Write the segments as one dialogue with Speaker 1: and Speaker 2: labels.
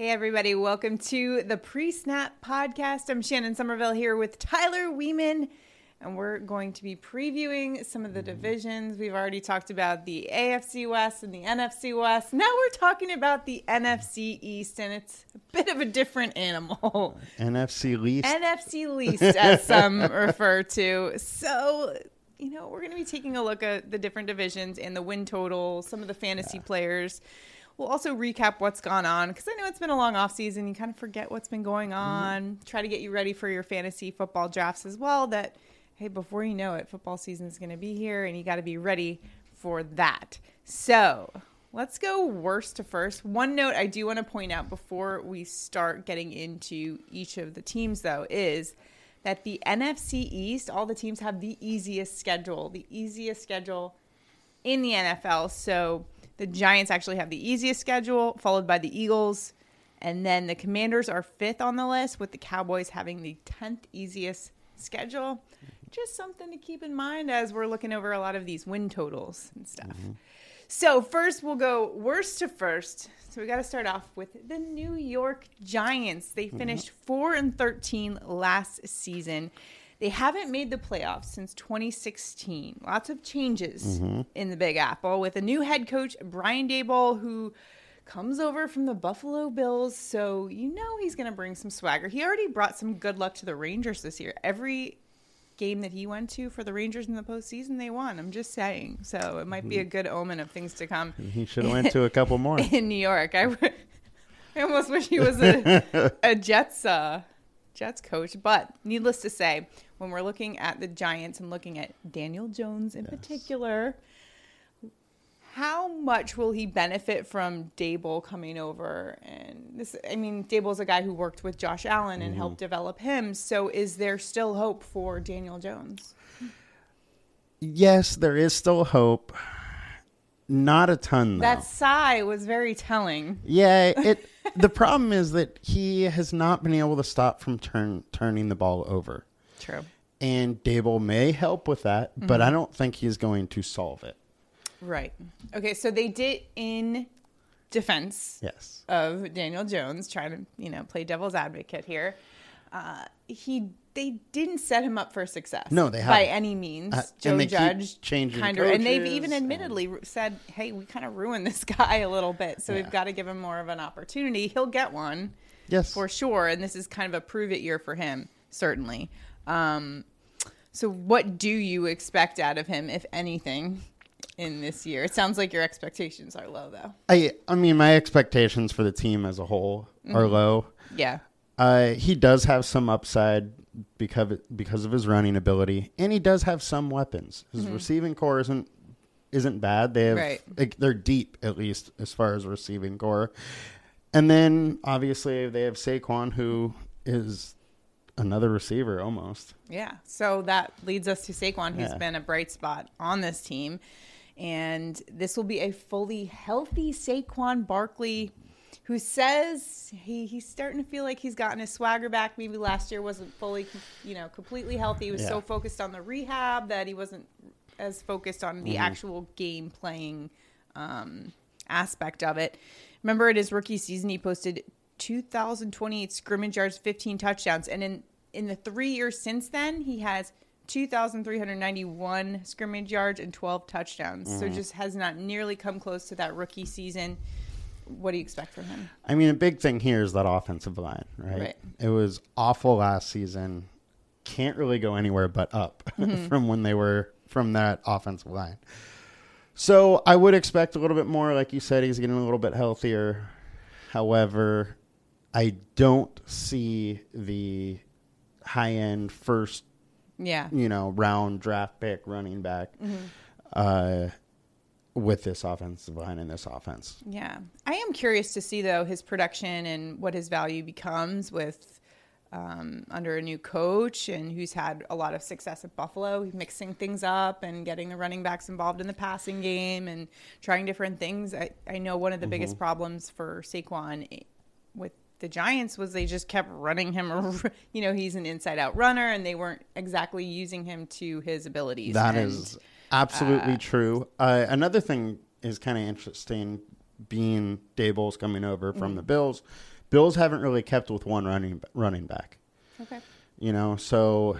Speaker 1: Hey, everybody, welcome to the Pre Snap Podcast. I'm Shannon Somerville here with Tyler Weeman, and we're going to be previewing some of the mm-hmm. divisions. We've already talked about the AFC West and the NFC West. Now we're talking about the NFC East, and it's a bit of a different animal.
Speaker 2: NFC least.
Speaker 1: NFC least, as some refer to. So, you know, we're going to be taking a look at the different divisions and the win total, some of the fantasy players. We'll also recap what's gone on because I know it's been a long off season. You kind of forget what's been going mm-hmm. on. Try to get you ready for your fantasy football drafts as well. That hey, before you know it, football season is going to be here, and you got to be ready for that. So let's go worst to first. One note I do want to point out before we start getting into each of the teams, though, is that the NFC East, all the teams have the easiest schedule, the easiest schedule in the NFL. So the Giants actually have the easiest schedule, followed by the Eagles. And then the Commanders are fifth on the list, with the Cowboys having the 10th easiest schedule. Just something to keep in mind as we're looking over a lot of these win totals and stuff. Mm-hmm. So, first, we'll go worst to first. So, we got to start off with the New York Giants. They mm-hmm. finished 4 and 13 last season. They haven't made the playoffs since 2016. Lots of changes in the Big Apple with a new head coach, Brian Daboll, who comes over from the Buffalo Bills. So you know he's going to bring some swagger. He already brought some good luck to the Rangers this year. Every game that he went to for the Rangers in the postseason, they won. I'm just saying. So it might be a good omen of things to come
Speaker 2: he should have went to a couple more.
Speaker 1: in New York. I, I almost wish he was a, a Jets uh, Jets coach. But needless to say, when we're looking at the Giants and looking at Daniel Jones in particular, how much will he benefit from Daboll coming over? And this, I mean, Daboll's a guy who worked with Josh Allen and helped mm-hmm. develop him. So is there still hope for Daniel Jones?
Speaker 2: yes, there is still hope. Not a ton though.
Speaker 1: That sigh was very telling.
Speaker 2: yeah, it. The problem is that he has not been able to stop from turn turning the ball over,
Speaker 1: True.
Speaker 2: and Daboll may help with that, but I don't think he's going to solve it.
Speaker 1: Right. Okay, so they did in defense
Speaker 2: Yes.
Speaker 1: of Daniel Jones, trying to, you know, play devil's advocate here. Uh, he they didn't set him up for success.
Speaker 2: No, they
Speaker 1: by
Speaker 2: haven't.
Speaker 1: any means.
Speaker 2: Uh,
Speaker 1: Joe
Speaker 2: and
Speaker 1: Judge
Speaker 2: changing
Speaker 1: kind of, and they've even
Speaker 2: and-
Speaker 1: admittedly said, "Hey, we kind of ruined this guy a little bit, so
Speaker 2: Yeah.
Speaker 1: we've got to give him more of an opportunity. He'll get one
Speaker 2: Yes.
Speaker 1: for sure, and this is kind of a prove it year for him, certainly." Um, so, what do you expect out of him, if anything, in this year? It sounds like your expectations are low, though.
Speaker 2: I. I mean, my expectations for the team as a whole are
Speaker 1: Mm-hmm.
Speaker 2: low.
Speaker 1: Yeah.
Speaker 2: Uh, he does have some upside because because of his running ability, and he does have some weapons. His receiving corps isn't isn't bad. They have
Speaker 1: Mm-hmm. Right.
Speaker 2: like, they're deep at least as far as receiving corps, and then obviously they have Saquon, who is another receiver almost.
Speaker 1: Yeah. So that leads us to Saquon, who's
Speaker 2: Yeah.
Speaker 1: been a bright spot on this team. And this will be a fully healthy Saquon Barkley who says he, he's starting to feel like he's gotten his swagger back. Maybe last year wasn't fully, you know, completely healthy. He was so focused on the rehab that he wasn't as focused on the actual game playing um, aspect of it. Remember, in his rookie season, he posted 2,028 scrimmage yards, 15 touchdowns, and in in the three years since then, he has 2,391 scrimmage yards and 12 touchdowns. So just has not nearly come close to that rookie season. What do you expect from him?
Speaker 2: I mean, a big thing here is that offensive line, right?
Speaker 1: Right.
Speaker 2: It was awful last season. Can't really go anywhere but up from when they were from that offensive line. So I would expect a little bit more. Like you said, he's getting a little bit healthier. However, I don't see the high end first,
Speaker 1: Yeah.
Speaker 2: you know, round draft pick running back uh, with this offensive line and this offense.
Speaker 1: Yeah. I am curious to see, though, his production and what his value becomes with um, under a new coach and who's had a lot of success at Buffalo, mixing things up and getting the running backs involved in the passing game and trying different things. I, I know one of the biggest problems for Saquon with the Giants was they just kept running him. You know, he's an inside out runner and they weren't exactly using him to his abilities.
Speaker 2: That
Speaker 1: And-
Speaker 2: is absolutely true. Uh, another thing is kind of interesting being Daboll's coming over from the Bills Bills haven't really kept with one running running back.
Speaker 1: Okay.
Speaker 2: You know, so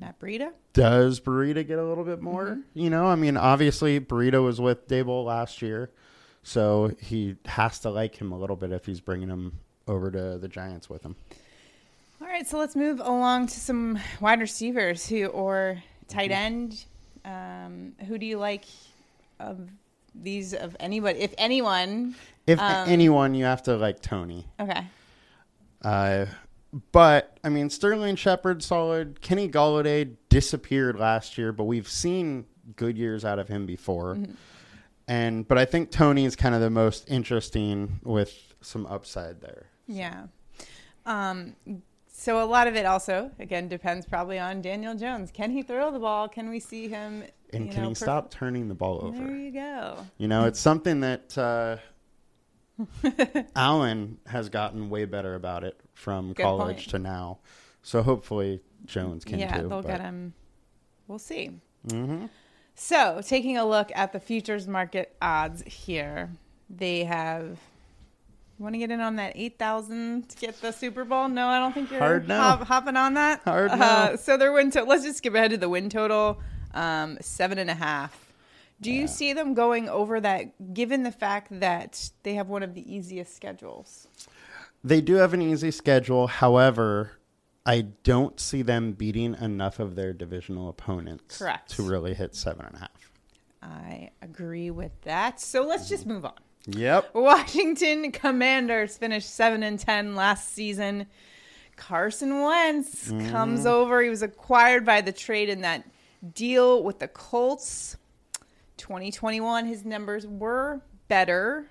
Speaker 1: Matt Breida.
Speaker 2: does Burrito get a little bit more?
Speaker 1: Mm-hmm.
Speaker 2: You know, I mean, obviously Burrito was with Daboll last year, so he has to like him a little bit if he's bringing him over to the Giants with him.
Speaker 1: All right, so let's move along to some wide receivers who or tight end. Um, who do you like of these of anybody? If anyone,
Speaker 2: If
Speaker 1: Um,
Speaker 2: anyone, you have to like Tony.
Speaker 1: okay.
Speaker 2: Uh, but I mean, Sterling Shepard solid. Kenny Golladay disappeared last year, but we've seen good years out of him before.
Speaker 1: Mm-hmm.
Speaker 2: And but I think Tony is kind of the most interesting with some upside there.
Speaker 1: Yeah. Um, so a lot of it also, again, depends probably on Daniel Jones. Can he throw the ball? Can we see him?
Speaker 2: And can
Speaker 1: know,
Speaker 2: he
Speaker 1: perf-
Speaker 2: stop turning the ball over?
Speaker 1: There you go.
Speaker 2: You know, it's something that uh, Allen has gotten way better about it from
Speaker 1: Good
Speaker 2: college
Speaker 1: point.
Speaker 2: to now. So hopefully Jones can
Speaker 1: yeah,
Speaker 2: too.
Speaker 1: they'll
Speaker 2: but-
Speaker 1: get him. We'll see.
Speaker 2: hmm
Speaker 1: So, taking a look at the futures market odds here, they have. You want to get in on that eight thousand to get the Super Bowl? No, I don't think you're
Speaker 2: Hard no.
Speaker 1: hop- hopping on that.
Speaker 2: Hard
Speaker 1: Uh,
Speaker 2: no.
Speaker 1: so their win. total, let's just skip ahead to the win total, um, seven and a half. Do you see them going over that? Given the fact that they have one of the easiest schedules.
Speaker 2: They do have an easy schedule. However, I don't see them beating enough of their divisional opponents
Speaker 1: Correct.
Speaker 2: to really hit seven and a half.
Speaker 1: I agree with that. So let's just move on.
Speaker 2: Yep.
Speaker 1: Washington Commanders finished 7 and 10 last season. Carson Wentz comes mm. over. He was acquired by the trade in that deal with the Colts. 2021 his numbers were better.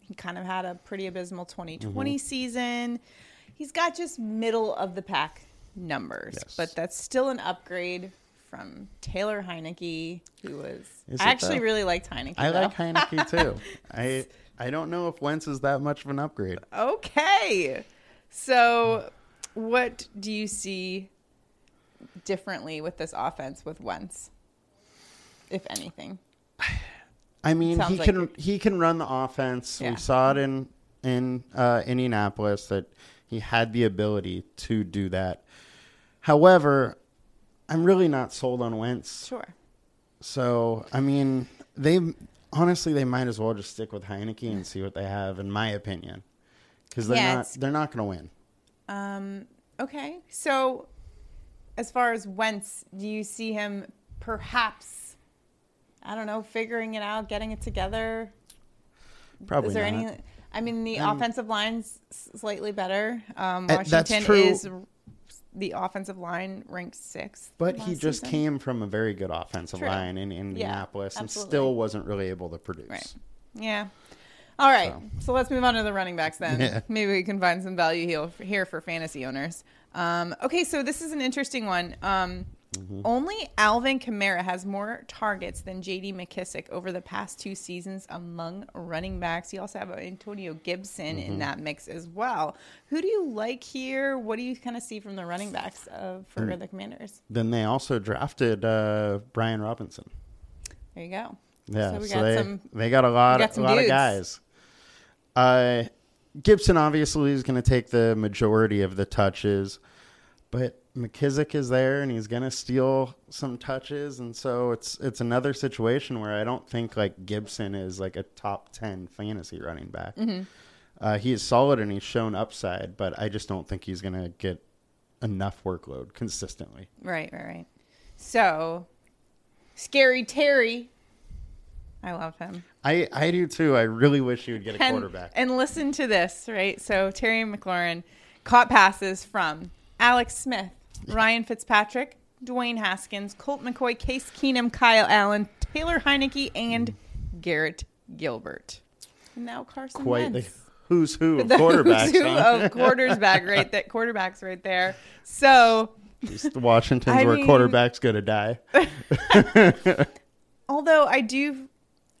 Speaker 1: He kind of had a pretty abysmal 2020 mm-hmm. season. He's got just middle of the pack numbers,
Speaker 2: Yes.
Speaker 1: but that's still an upgrade from Taylor Heinicke, who was
Speaker 2: Is
Speaker 1: I actually
Speaker 2: though?
Speaker 1: really liked Heinicke.
Speaker 2: I
Speaker 1: though.
Speaker 2: like Heinicke too. I I don't know if Wentz is that much of an upgrade.
Speaker 1: Okay. So, what do you see differently with this offense with Wentz, if anything?
Speaker 2: I mean,
Speaker 1: Sounds
Speaker 2: he
Speaker 1: like
Speaker 2: can
Speaker 1: it-
Speaker 2: he can run the offense.
Speaker 1: Yeah.
Speaker 2: We saw it in in uh, Indianapolis that he had the ability to do that. However, I'm really not sold on Wentz.
Speaker 1: Sure.
Speaker 2: So I mean, they honestly they might as well just stick with Heinicke and see what they have, in my opinion, because they're
Speaker 1: Yeah,
Speaker 2: not they're not going to win.
Speaker 1: Um, okay. So, as far as Wentz, do you see him perhaps, I don't know, figuring it out, getting it together?
Speaker 2: Probably
Speaker 1: Is there
Speaker 2: not.
Speaker 1: any? I mean, the
Speaker 2: Um,
Speaker 1: offensive line's slightly better. Um,
Speaker 2: that's
Speaker 1: Washington
Speaker 2: true.
Speaker 1: is the offensive line ranked sixth.
Speaker 2: But he just
Speaker 1: season.
Speaker 2: came from a very good offensive
Speaker 1: True.
Speaker 2: line in Indianapolis and still wasn't really able to produce.
Speaker 1: Right. Yeah. All right.
Speaker 2: So.
Speaker 1: So, let's move on to the running backs then.
Speaker 2: Yeah.
Speaker 1: Maybe we can find some value here, here for fantasy owners. Um, okay, so this is an interesting one. Um,
Speaker 2: Mm-hmm.
Speaker 1: Only Alvin Kamara has more targets than J.D. McKissic over the past two seasons among running backs. You also have Antonio Gibson
Speaker 2: Mm-hmm.
Speaker 1: in that mix as well. Who do you like here? What do you kind of see from the running backs of, for
Speaker 2: Mm.
Speaker 1: the Commanders?
Speaker 2: Then they also drafted uh, Brian Robinson.
Speaker 1: There you go.
Speaker 2: Yeah,
Speaker 1: So
Speaker 2: so,
Speaker 1: we got
Speaker 2: they
Speaker 1: some-
Speaker 2: they got a lot
Speaker 1: got
Speaker 2: a lot of guys. Uh, Gibson obviously is going to take the majority of the touches, but McKissic is there and he's going to steal some touches, and so it's it's another situation where I don't think like Gibson is like a top ten fantasy running back.
Speaker 1: Mm-hmm.
Speaker 2: Uh, he is solid and he's shown upside, but I just don't think he's going to get enough workload consistently.
Speaker 1: Right, right, right. So, Scary Terry. I love him.
Speaker 2: I, I do too. I really wish he would get a
Speaker 1: And,
Speaker 2: quarterback.
Speaker 1: and listen to this, right? So, Terry McLaurin caught passes from Alex Smith, Ryan Fitzpatrick, Dwayne Haskins, Colt McCoy, Case Keenum, Kyle Allen, Taylor Heinicke, and Garrett Gilbert. And now Carson
Speaker 2: Quite the who's who of
Speaker 1: The
Speaker 2: quarterbacks.
Speaker 1: who's who
Speaker 2: huh?
Speaker 1: of quarterback right there, quarterbacks right there. So,
Speaker 2: Just Washington's
Speaker 1: I
Speaker 2: where
Speaker 1: mean-
Speaker 2: quarterbacks going to die.
Speaker 1: although I do,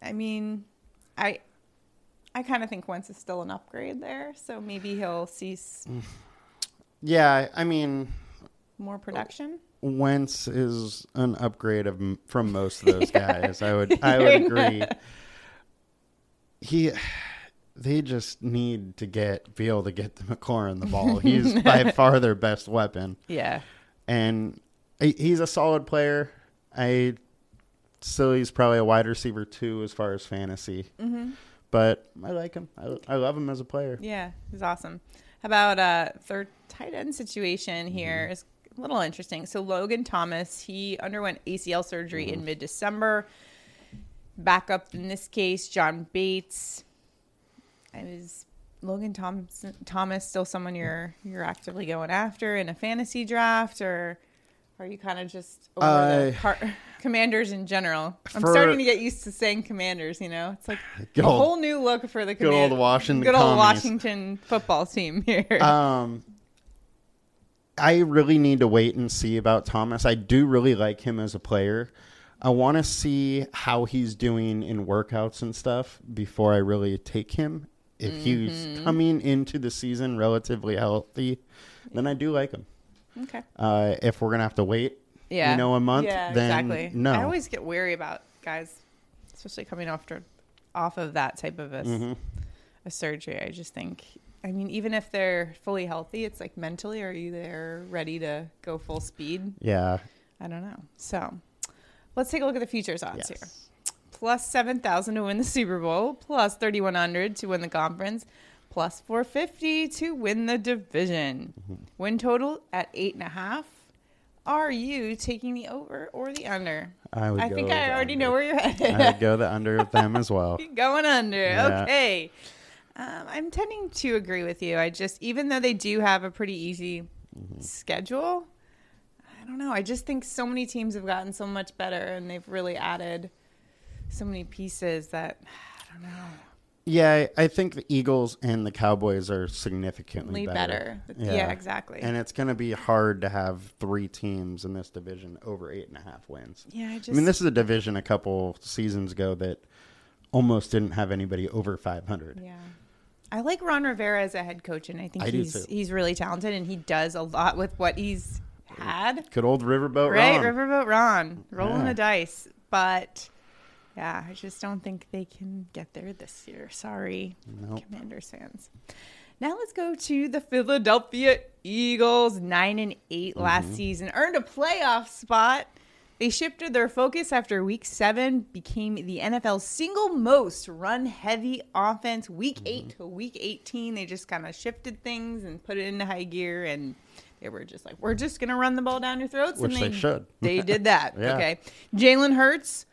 Speaker 1: I mean, I, I kind of think Wentz is still an upgrade there. So maybe he'll see s-
Speaker 2: Yeah, I mean,
Speaker 1: more production.
Speaker 2: Wentz is an upgrade of from most of those guys. I would I would agree. He they just need to get be able to get the McLaurin the ball. He's by far their best weapon,
Speaker 1: Yeah.
Speaker 2: and he's a solid player. I still he's probably a wide receiver too as far as fantasy,
Speaker 1: Mm-hmm.
Speaker 2: but I like him. I, I love him as a player.
Speaker 1: Yeah, he's awesome. How about uh third tight end situation here is a little interesting. So Logan Thomas, he underwent ACL surgery in mid December. Backup in this case, John Bates. Is Logan Thomas Thomas still someone you're you're actively going after in a fantasy draft or are you kind of just over
Speaker 2: I-
Speaker 1: the par- commanders in general? I'm
Speaker 2: For-
Speaker 1: starting to get used to saying commanders, you know? It's like a
Speaker 2: old-
Speaker 1: whole new look for the
Speaker 2: good old Washington
Speaker 1: good old
Speaker 2: commies.
Speaker 1: Washington football team here.
Speaker 2: Um, I really need to wait and see about Thomas. I do really like him as a player. I want to see how he's doing in workouts and stuff before I really take him. If he's
Speaker 1: Mm-hmm.
Speaker 2: coming into the season relatively healthy, then I do like him.
Speaker 1: okay.
Speaker 2: Uh, if we're gonna have to wait,
Speaker 1: Yeah.
Speaker 2: you know, a month,
Speaker 1: Yeah,
Speaker 2: then
Speaker 1: exactly.
Speaker 2: no.
Speaker 1: I always get wary about guys, especially coming after off of that type of a,
Speaker 2: Mhm.
Speaker 1: a surgery. I just think, I mean, even if they're fully healthy, it's like mentally, are you there ready to go full speed?
Speaker 2: Yeah.
Speaker 1: I don't know. So let's take a look at the futures odds
Speaker 2: Yes.
Speaker 1: here. Plus 7,000 to win the Super Bowl, plus 3,100 to win the conference, plus 450 to win the division.
Speaker 2: Mm-hmm.
Speaker 1: Win total at eight and a half. Are you taking the over or the under?
Speaker 2: I would.
Speaker 1: I think I already
Speaker 2: under.
Speaker 1: know where you're headed.
Speaker 2: I would go the under with them as well.
Speaker 1: Going under.
Speaker 2: Yeah.
Speaker 1: Okay. Um, I'm tending to agree with you. I just, even though they do have a pretty easy
Speaker 2: Mm-hmm.
Speaker 1: schedule, I don't know. I just think so many teams have gotten so much better and they've really added so many pieces that I don't know.
Speaker 2: Yeah, I think the Eagles and the Cowboys are significantly better.
Speaker 1: better. Yeah, exactly.
Speaker 2: And it's going to be hard to have three teams in this division over eight and a half wins.
Speaker 1: yeah, I just.
Speaker 2: I mean, this is a division a couple seasons ago that almost didn't have anybody over 500.
Speaker 1: Yeah. I like Ron Rivera as a head coach, and I think
Speaker 2: I
Speaker 1: he's he's really talented, and he does a lot with what he's had.
Speaker 2: Good old Riverboat
Speaker 1: right,
Speaker 2: Ron.
Speaker 1: Riverboat Ron, rolling
Speaker 2: Yeah.
Speaker 1: the dice. But yeah, I just don't think they can get there this year. Sorry,
Speaker 2: Nope.
Speaker 1: Commanders fans. Now let's go to the Philadelphia Eagles, nine and 8 last
Speaker 2: Mm-hmm.
Speaker 1: season, earned a playoff spot. They shifted their focus after week seven, became the NFL's single most run heavy offense. Week
Speaker 2: Mm-hmm.
Speaker 1: eight to week 18, they just kind of shifted things and put it into high gear. And they were just like, we're just going to run the ball down your throats.
Speaker 2: Which
Speaker 1: and
Speaker 2: they should.
Speaker 1: They did that.
Speaker 2: Yeah.
Speaker 1: Okay. Jalen Hurts.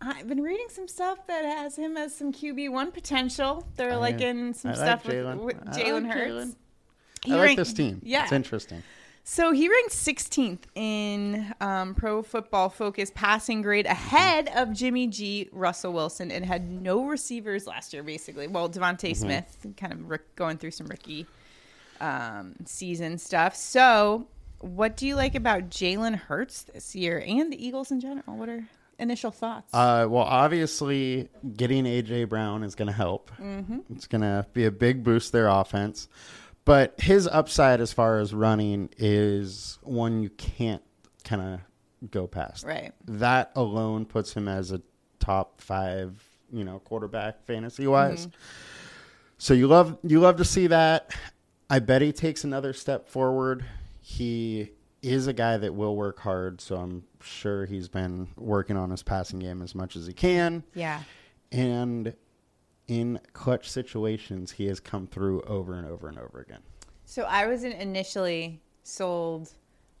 Speaker 1: I've been reading some stuff that has him as some QB1 potential. They're
Speaker 2: I-
Speaker 1: like in some
Speaker 2: I like
Speaker 1: stuff with,
Speaker 2: Jalen.
Speaker 1: with Jalen
Speaker 2: like
Speaker 1: Hurts.
Speaker 2: Jalen.
Speaker 1: He
Speaker 2: I like
Speaker 1: ranked-
Speaker 2: this team.
Speaker 1: Yeah.
Speaker 2: It's interesting.
Speaker 1: So he ranked 16th in um, Pro Football Focus passing grade, ahead of Jimmy G, Russell Wilson, and had no receivers last year, basically. Well, DeVonta
Speaker 2: Mm-hmm.
Speaker 1: Smith, kind of rick- going through some rookie um, season stuff. So, what do you like about Jalen Hurts this year and the Eagles in general? What are initial thoughts?
Speaker 2: Uh, well, obviously, getting AJ Brown is going to help.
Speaker 1: Mm-hmm.
Speaker 2: It's going to be a big boost their offense. But his upside as far as running is one you can't kind of go past.
Speaker 1: right.
Speaker 2: That alone puts him as a top five, you know, quarterback fantasy wise.
Speaker 1: Mm-hmm.
Speaker 2: So you love you love to see that. I bet he takes another step forward. He is a guy that will work hard, so I'm sure he's been working on his passing game as much as he can.
Speaker 1: Yeah.
Speaker 2: And in clutch situations, he has come through over and over and over again.
Speaker 1: So I wasn't initially sold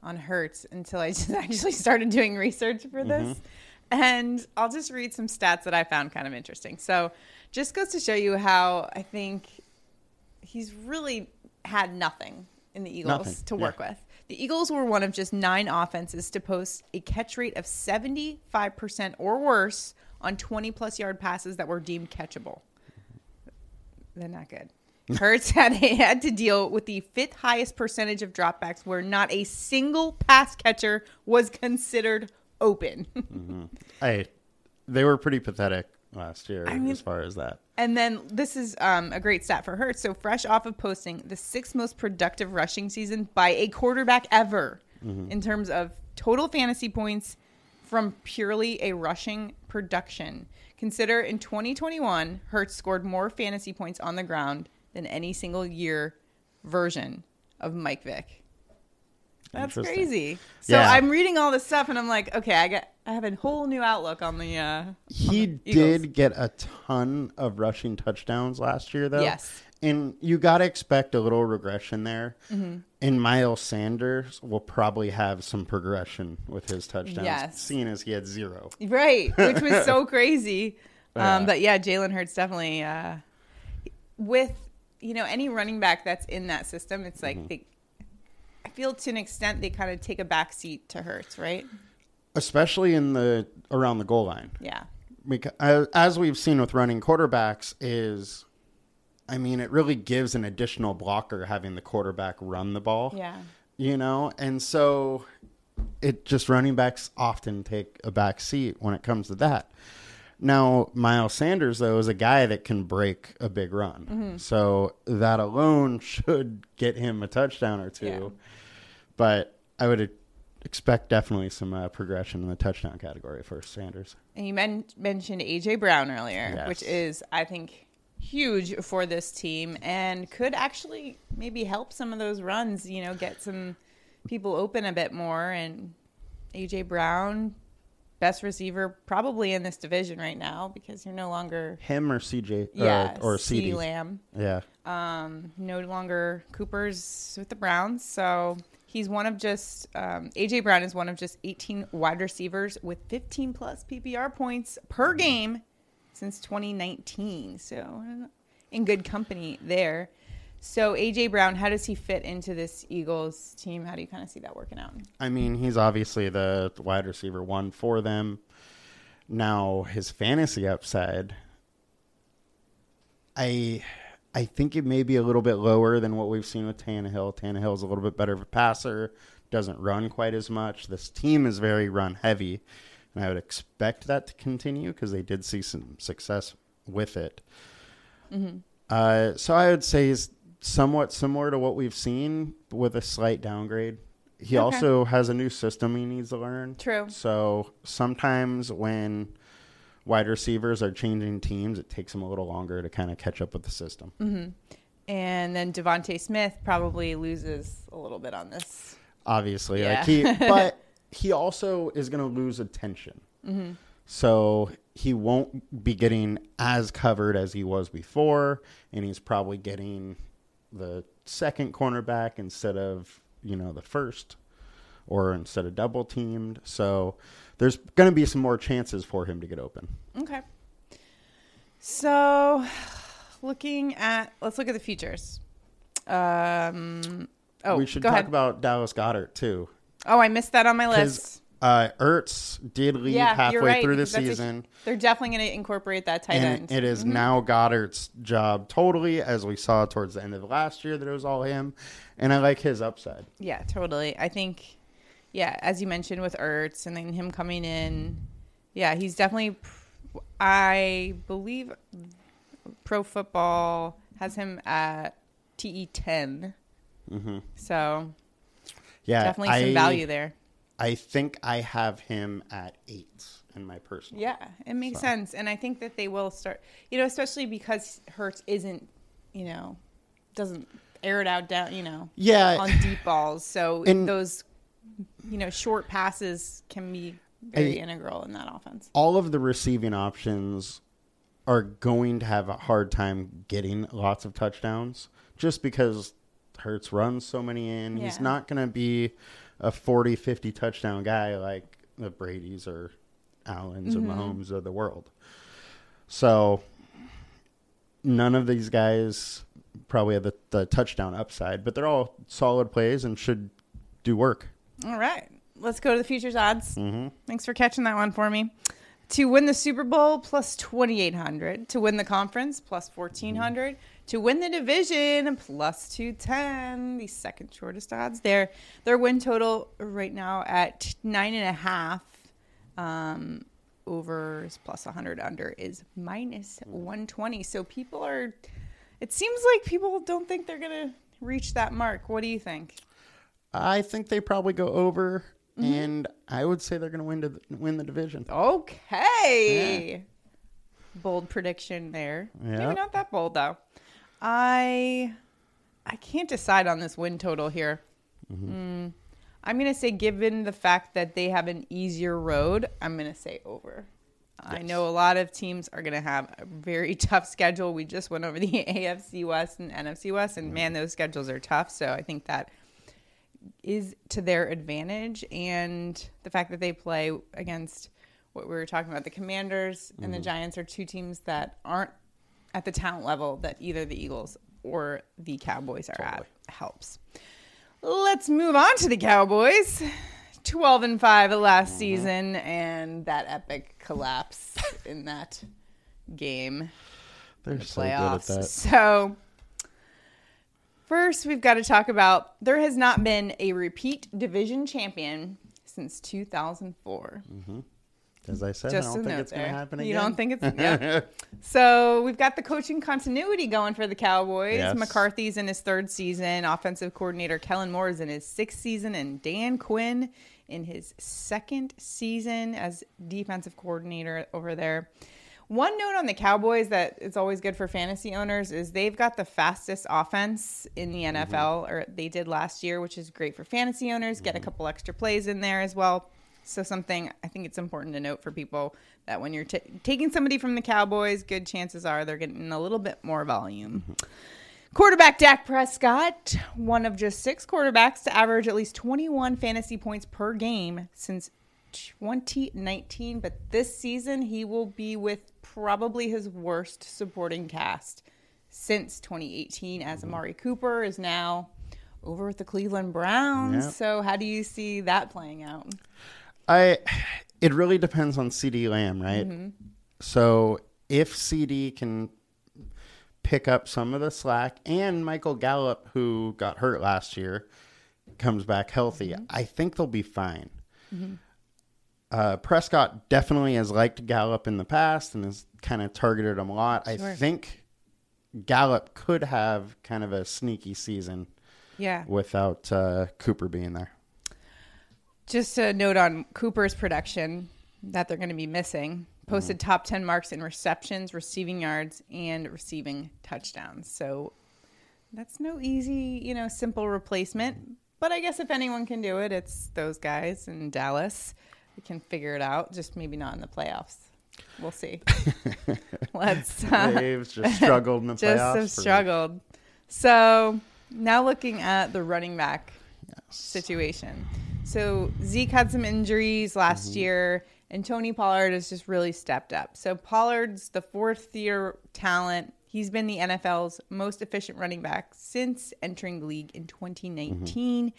Speaker 1: on Hurts until I just actually started doing research for mm-hmm. this. And I'll just read some stats that I found kind of interesting. So just goes to show you how I think he's really had nothing in the Eagles
Speaker 2: Nothing,
Speaker 1: to
Speaker 2: yeah.
Speaker 1: work with. The Eagles were one of just nine offenses to post a catch rate of 75% or worse on 20 plus yard passes that were deemed catchable. They're not good. Hurts had had to deal with the fifth highest percentage of dropbacks where not a single pass catcher was considered open.
Speaker 2: Hey, they were pretty pathetic last year
Speaker 1: I mean-
Speaker 2: as far as that.
Speaker 1: and then this is um, a great stat for Hurts. So fresh off of posting the sixth most productive rushing season by a quarterback ever in terms of total fantasy points from purely a rushing production. Consider in 2021, Hurts scored more fantasy points on the ground than any single year version of Mike Vick. That's crazy. So
Speaker 2: Yeah.
Speaker 1: I'm reading all this stuff and I'm like, okay, I got I have a whole new outlook on the uh
Speaker 2: He
Speaker 1: the
Speaker 2: did get a ton of rushing touchdowns last year, though.
Speaker 1: Yes.
Speaker 2: And you got to expect a little regression there.
Speaker 1: Mm-hmm.
Speaker 2: And Miles Sanders will probably have some progression with his touchdowns,
Speaker 1: Yes.
Speaker 2: seeing as he had zero.
Speaker 1: Right, which was so crazy.
Speaker 2: Yeah.
Speaker 1: Um, but yeah, Jalen Hurts definitely uh, with you know any running back that's in that system. It's
Speaker 2: Mm-hmm.
Speaker 1: like they, I feel to an extent they kind of take a back seat to Hurts, right?
Speaker 2: Especially in the around the goal line.
Speaker 1: Yeah,
Speaker 2: because as- as we've seen with running quarterbacks is i mean it really gives an additional blocker having the quarterback run the ball.
Speaker 1: Yeah,
Speaker 2: you know? And so it just running backs often take a back seat when it comes to that now miles sanders though is a guy that can break a big run so that alone should get him a touchdown or two
Speaker 1: Yeah.
Speaker 2: but i would expect definitely some uh, progression in the touchdown category for sanders
Speaker 1: and you men- mentioned AJ Brown earlier,
Speaker 2: Yes.
Speaker 1: which is I think huge for this team and could actually maybe help some of those runs. You know, get some people open a bit more. And AJ Brown, best receiver probably in this division right now because you're no longer
Speaker 2: him or CJ
Speaker 1: yeah
Speaker 2: or, or
Speaker 1: CeeDee. Lamb.
Speaker 2: Yeah.
Speaker 1: Um, no longer Cooper's with the Browns, so he's one of just um, AJ Brown is one of just 18 wide receivers with 15 plus PPR points per game since 2019. So uh, in good company there. So AJ Brown, how does he fit into this Eagles team? How do you kind of see that working out?
Speaker 2: I mean, he's obviously the wide receiver one for them. Now, his fantasy upside, I I think it may be a little bit lower than what we've seen with Tannehill. Tannehill's a little bit better of a passer, doesn't run quite as much. This team is very run heavy, and I would expect that to continue because they did see some success with it. Uh, so I would say is somewhat similar to what we've seen with a slight downgrade. He
Speaker 1: Okay.
Speaker 2: also has a new system he needs to learn.
Speaker 1: True.
Speaker 2: So sometimes when wide receivers are changing teams, it takes them a little longer to kind of catch up with the system.
Speaker 1: Mm-hmm. And then DeVonta Smith probably loses a little bit on this.
Speaker 2: Obviously,
Speaker 1: Yeah.
Speaker 2: like he, but he also is going to lose attention.
Speaker 1: Mm-hmm.
Speaker 2: So he won't be getting as covered as he was before, and he's probably getting the second cornerback instead of you know the first, or instead of double teamed. So there's going to be some more chances for him to get open.
Speaker 1: Okay. So, looking at let's look at the futures. Um. Oh,
Speaker 2: we should talk
Speaker 1: ahead.
Speaker 2: about Dallas Goedert too.
Speaker 1: oh, I missed that on my list.
Speaker 2: Uh, Ertz did leave
Speaker 1: Yeah,
Speaker 2: halfway
Speaker 1: right.
Speaker 2: through the
Speaker 1: That's a-
Speaker 2: season.
Speaker 1: They're definitely going to incorporate that tight
Speaker 2: and
Speaker 1: end. Mm-hmm.
Speaker 2: it is now Goedert's job totally, as we saw towards the end of last year that it was all him. And I like his upside.
Speaker 1: Yeah, totally. I think, yeah, as you mentioned with Ertz and then him coming in, yeah, he's definitely. I believe Pro Football has him at TE ten.
Speaker 2: hmm
Speaker 1: So
Speaker 2: Yeah,
Speaker 1: definitely some
Speaker 2: I,
Speaker 1: value there.
Speaker 2: I think I have him at eight in my personal.
Speaker 1: Yeah, it makes
Speaker 2: So.
Speaker 1: sense, and I think that they will start. You know, especially because Hurts isn't, you know, doesn't air it out down, you know,
Speaker 2: Yeah,
Speaker 1: on deep balls. So
Speaker 2: And-
Speaker 1: those, you know, short passes can be very
Speaker 2: I-
Speaker 1: integral in that offense.
Speaker 2: all of the receiving options are going to have a hard time getting lots of touchdowns just because Hurts runs so many in. He's not going to be a 40, 50 touchdown guy like the Brady's or Allens
Speaker 1: Mhm.
Speaker 2: or Mahomes of the world. So none of these guys probably have the, the touchdown upside, but they're all solid plays and should do work.
Speaker 1: All right, let's go to the futures odds.
Speaker 2: hmm
Speaker 1: Thanks for catching that one for me. To win the Super Bowl plus 2800, to win the conference plus 1400, to win the division plus 210, the second shortest odds there. Their win total right now at nine and a half. Um, over is plus 100, under is minus 120. So people are, it seems like people don't think they're going to reach that mark. What do you think?
Speaker 2: I think they probably go over. and I would say they're going to win to win the division.
Speaker 1: Okay. Bold prediction there.
Speaker 2: Yeah.
Speaker 1: Maybe not that bold though. I I can't decide on this win total here. Mm. I'm gonna say, given the fact that they have an easier road, I'm gonna say over. I know a lot of teams are gonna have a very tough schedule. We just went over the AFC West and NFC West, and man, those schedules are tough. So I think that is to their advantage and the fact that they play against what we were talking about the commanders and the giants are two teams that aren't at the talent level that either the eagles or the cowboys are
Speaker 2: Totally.
Speaker 1: at helps let's move on to the cowboys 12 and 5 of last mm-hmm. season and that epic collapse in that game
Speaker 2: They're so good at that.
Speaker 1: So, first, we've got to talk about there has not been a repeat division champion since 2004. Mm-hmm.
Speaker 2: As I said,
Speaker 1: Just
Speaker 2: I don't think it's going to happen again.
Speaker 1: you don't think it's yeah. So we've got the coaching continuity going for the Cowboys.
Speaker 2: Yes.
Speaker 1: McCarthy's in his third season. Offensive coordinator Kellen Moore is in his sixth season, and Dan Quinn in his second season as defensive coordinator over there. One note on the Cowboys that is always good for fantasy owners is they've got the fastest offense in the mm-hmm. NFL, or they did last year, which is great for fantasy owners. Get a mm-hmm. couple extra plays in there as well. So something I think it's important to note for people that when you're ta taking somebody from the Cowboys, good chances are they're getting a little bit more volume. Mm-hmm. Quarterback Dak Prescott, one of just six quarterbacks to average at least 21 fantasy points per game since 2019. But this season, he will be with probably his worst supporting cast since 2018, as mm-hmm. Amari Cooper is now over with the Cleveland Browns.
Speaker 2: Yeah.
Speaker 1: So, how do you see that playing out?
Speaker 2: I it really depends on CeeDee Lamb, right? So if CeeDee can pick up some of the slack and Michael Gallup who got hurt last year comes back healthy, I think they'll be fine. Uh, Prescott definitely has liked Gallup in the past and has kind of targeted him a lot.
Speaker 1: Sure.
Speaker 2: I think Gallup could have kind of a sneaky season
Speaker 1: Yeah.
Speaker 2: without uh, Cooper being there.
Speaker 1: Just a note on Cooper's production that they're going to be missing. Posted top 10 marks in receptions, receiving yards, and receiving touchdowns. So that's no easy, you know, simple replacement. But I guess if anyone can do it, it's those guys in Dallas. We can figure it out, just maybe not in the playoffs. We'll see. Let's uh,
Speaker 2: They've just struggled in the
Speaker 1: just
Speaker 2: playoffs.
Speaker 1: have
Speaker 2: for-
Speaker 1: struggled. So now looking at the running back situation. So Zeke had some injuries last
Speaker 2: Mm-hmm.
Speaker 1: year, and Tony Pollard has just really stepped up. So Pollard's the fourth year talent. He's been the NFL's most efficient running back since entering the league in 2019.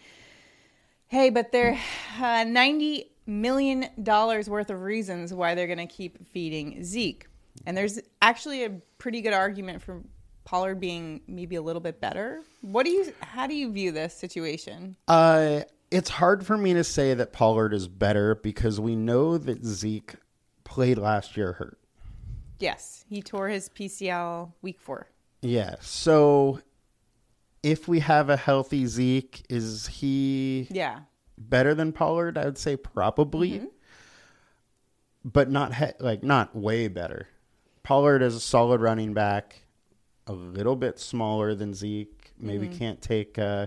Speaker 1: Hey, but there uh, 90 million dollars worth of reasons why they're going to keep feeding Zeke. And there's actually a pretty good argument for Pollard being maybe a little bit better. What do you how do you view this situation?
Speaker 2: Uh, it's hard for me to say that Pollard is better because we know that Zeke played last year hurt.
Speaker 1: Yes, he tore his PCL week 4.
Speaker 2: Yeah. So if we have a healthy Zeke, is he
Speaker 1: Yeah.
Speaker 2: better than Pollard? I would say probably, but not he- like not way better. Pollard is a solid running back, a little bit smaller than Zeke. Maybe can't take uh,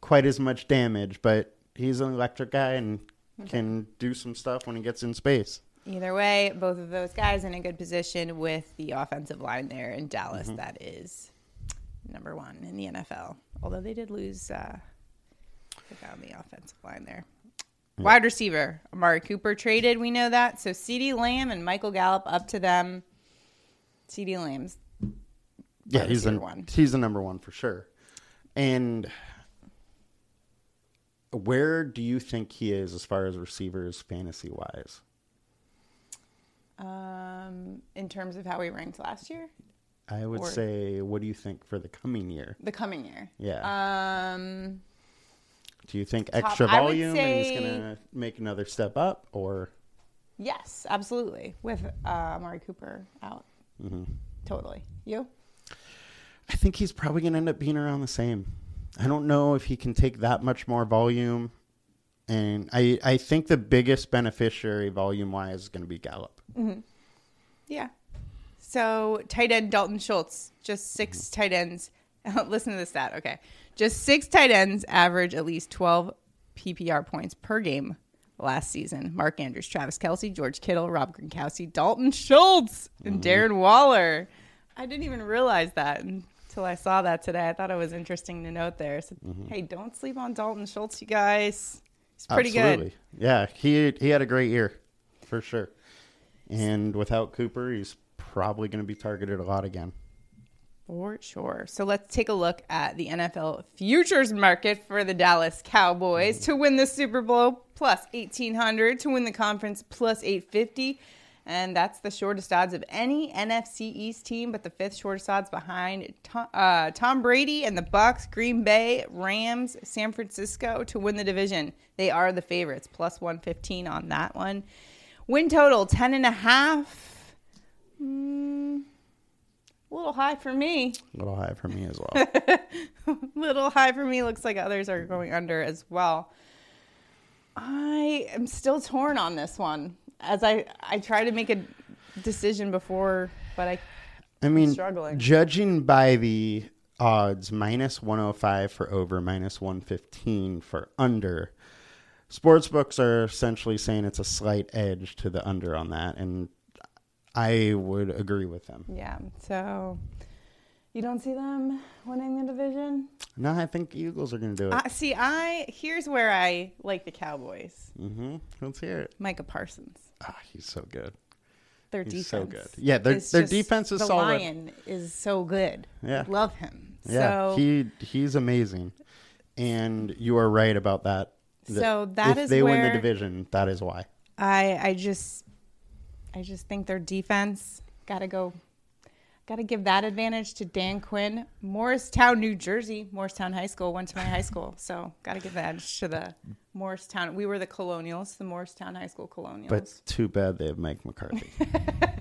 Speaker 2: quite as much damage, but he's an electric guy and can do some stuff when he gets in space.
Speaker 1: Either way, both of those guys in a good position with the offensive line there in Dallas. That is number one in the NFL. Although they did lose uh, on the offensive line there. Wide receiver Amari Cooper traded. We know that. So CeeDee Lamb and Michael Gallup up to them. CeeDee Lamb's
Speaker 2: Yeah, he's the
Speaker 1: receiver one.
Speaker 2: he's the number one for sure. And where do you think he is as far as receivers fantasy wise?
Speaker 1: um, in terms of how he ranked last year,
Speaker 2: I would
Speaker 1: Or-
Speaker 2: say, what do you think for the coming year?
Speaker 1: the coming year.
Speaker 2: Yeah.
Speaker 1: Um,
Speaker 2: do you think extra volume and he's gonna make another step up, or
Speaker 1: yes, absolutely. With uh, Amari Cooper out,
Speaker 2: Mm-hmm.
Speaker 1: totally. You?
Speaker 2: I think he's probably gonna end up being around the same. I don't know if he can take that much more volume. And I, I think the biggest beneficiary volume wise is going to be Gallup.
Speaker 1: Yeah. So tight end Dalton Schultz, just 6
Speaker 2: Mm-hmm.
Speaker 1: tight ends. Listen to this stat. Okay. Just six tight ends average at least 12 PPR points per game last season. Mark Andrews, Travis Kelce, George Kittle, Rob Gronkowski, Dalton Schultz, and
Speaker 2: Mm-hmm.
Speaker 1: Darren Waller. I didn't even realize that until I saw that today. I thought it was interesting to note there. So,
Speaker 2: Mm-hmm.
Speaker 1: hey, don't sleep on Dalton Schultz, you guys. He's pretty good.
Speaker 2: Yeah, he he had a great year for sure. And without Cooper, he's probably going to be targeted a lot again.
Speaker 1: For sure. So let's take a look at the NFL futures market for the Dallas Cowboys to win the Super Bowl plus 1800 to win the conference plus 850 and that's the shortest odds of any NFC East team but the fifth shortest odds behind Tom, uh, Tom Brady and the Bucs, Green Bay, Rams, San Francisco to win the division. They are the favorites plus 115 on that one. Win total 10 and a half. Mm, a little high for me.
Speaker 2: A little high for me as well.
Speaker 1: little high for me. Looks like others are going under as well. I am still torn on this one as I I try to make a decision before, but I
Speaker 2: I mean,
Speaker 1: struggling.
Speaker 2: judging by the odds, minus 105 for over, minus 115 for under, sports books are essentially saying it's a slight edge to the under on that. And I would agree with them.
Speaker 1: yeah. So you don't see them winning the division.
Speaker 2: No, I think Eagles are going to do it.
Speaker 1: Uh, see, I here's where I like the Cowboys.
Speaker 2: mm-hmm. Let's hear it.
Speaker 1: Micah Parsons.
Speaker 2: Ah, he's so good.
Speaker 1: Their
Speaker 2: He's
Speaker 1: defense.
Speaker 2: so good. Yeah, their- their defense is
Speaker 1: the
Speaker 2: solid.
Speaker 1: Lion is so good.
Speaker 2: Yeah.
Speaker 1: love him.
Speaker 2: Yeah,
Speaker 1: so
Speaker 2: he he's amazing, and you are right about that.
Speaker 1: So that
Speaker 2: if
Speaker 1: is
Speaker 2: they win the division, that is why.
Speaker 1: I I just I just think their defense got to go got to give that advantage to Dan Quinn. Morristown, New Jersey, Morristown High School went to my high school. So, got to give that edge to the Morristown. We were the Colonials, the Morristown High School Colonials.
Speaker 2: But too bad they have Mike McCarthy.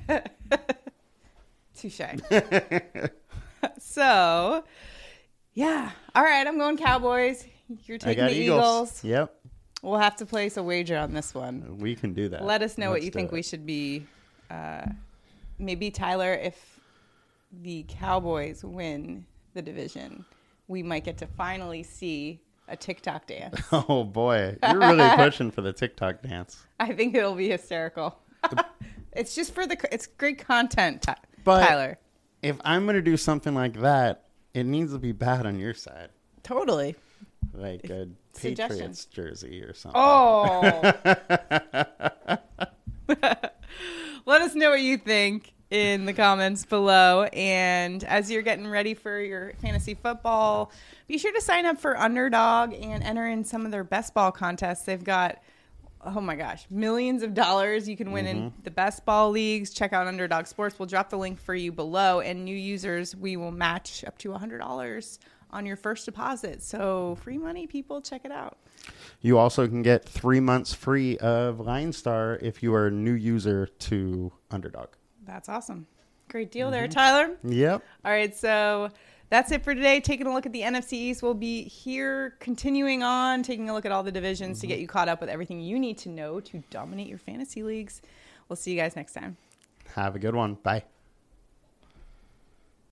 Speaker 1: Touche. so, yeah. All right, I'm going Cowboys. You're taking the
Speaker 2: Eagles.
Speaker 1: Eagles.
Speaker 2: Yep,
Speaker 1: We'll have to place a wager on this one.
Speaker 2: we can do that.
Speaker 1: Let us know what
Speaker 2: Let's
Speaker 1: you think
Speaker 2: it.
Speaker 1: we should be. Uh, maybe Tyler, if the Cowboys win the division, we might get to finally see a TikTok dance.
Speaker 2: Oh boy, you're really pushing for the TikTok dance.
Speaker 1: I think it'll be hysterical. it's just for the. It's great content,
Speaker 2: But-
Speaker 1: Tyler.
Speaker 2: If I'm gonna do something like that, it needs to be bad on your side,
Speaker 1: Totally.
Speaker 2: like a
Speaker 1: Suggestion.
Speaker 2: Patriots jersey or something.
Speaker 1: Oh. Let us know what you think in the comments below. And as you're getting ready for your fantasy football, be sure to sign up for Underdog and enter in some of their best ball contests. They've got, oh my gosh, millions of dollars you can win in mm-hmm. the best ball leagues. Check out Underdog Sports. We'll drop the link for you below. And new users, we will match up to $100 on your first deposit. So free money, people, check it out.
Speaker 2: You also can get three months free of Line Star if you are a new user to Underdog.
Speaker 1: That's awesome. Great deal there, mm-hmm. Tyler.
Speaker 2: Yep.
Speaker 1: All right, so that's it for today. Taking a look at the NFC East. We'll be here continuing on, taking a look at all the divisions to mm-hmm. get you caught up with everything you need to know to dominate your fantasy leagues. We'll see you guys next time.
Speaker 2: Have a good one. Bye.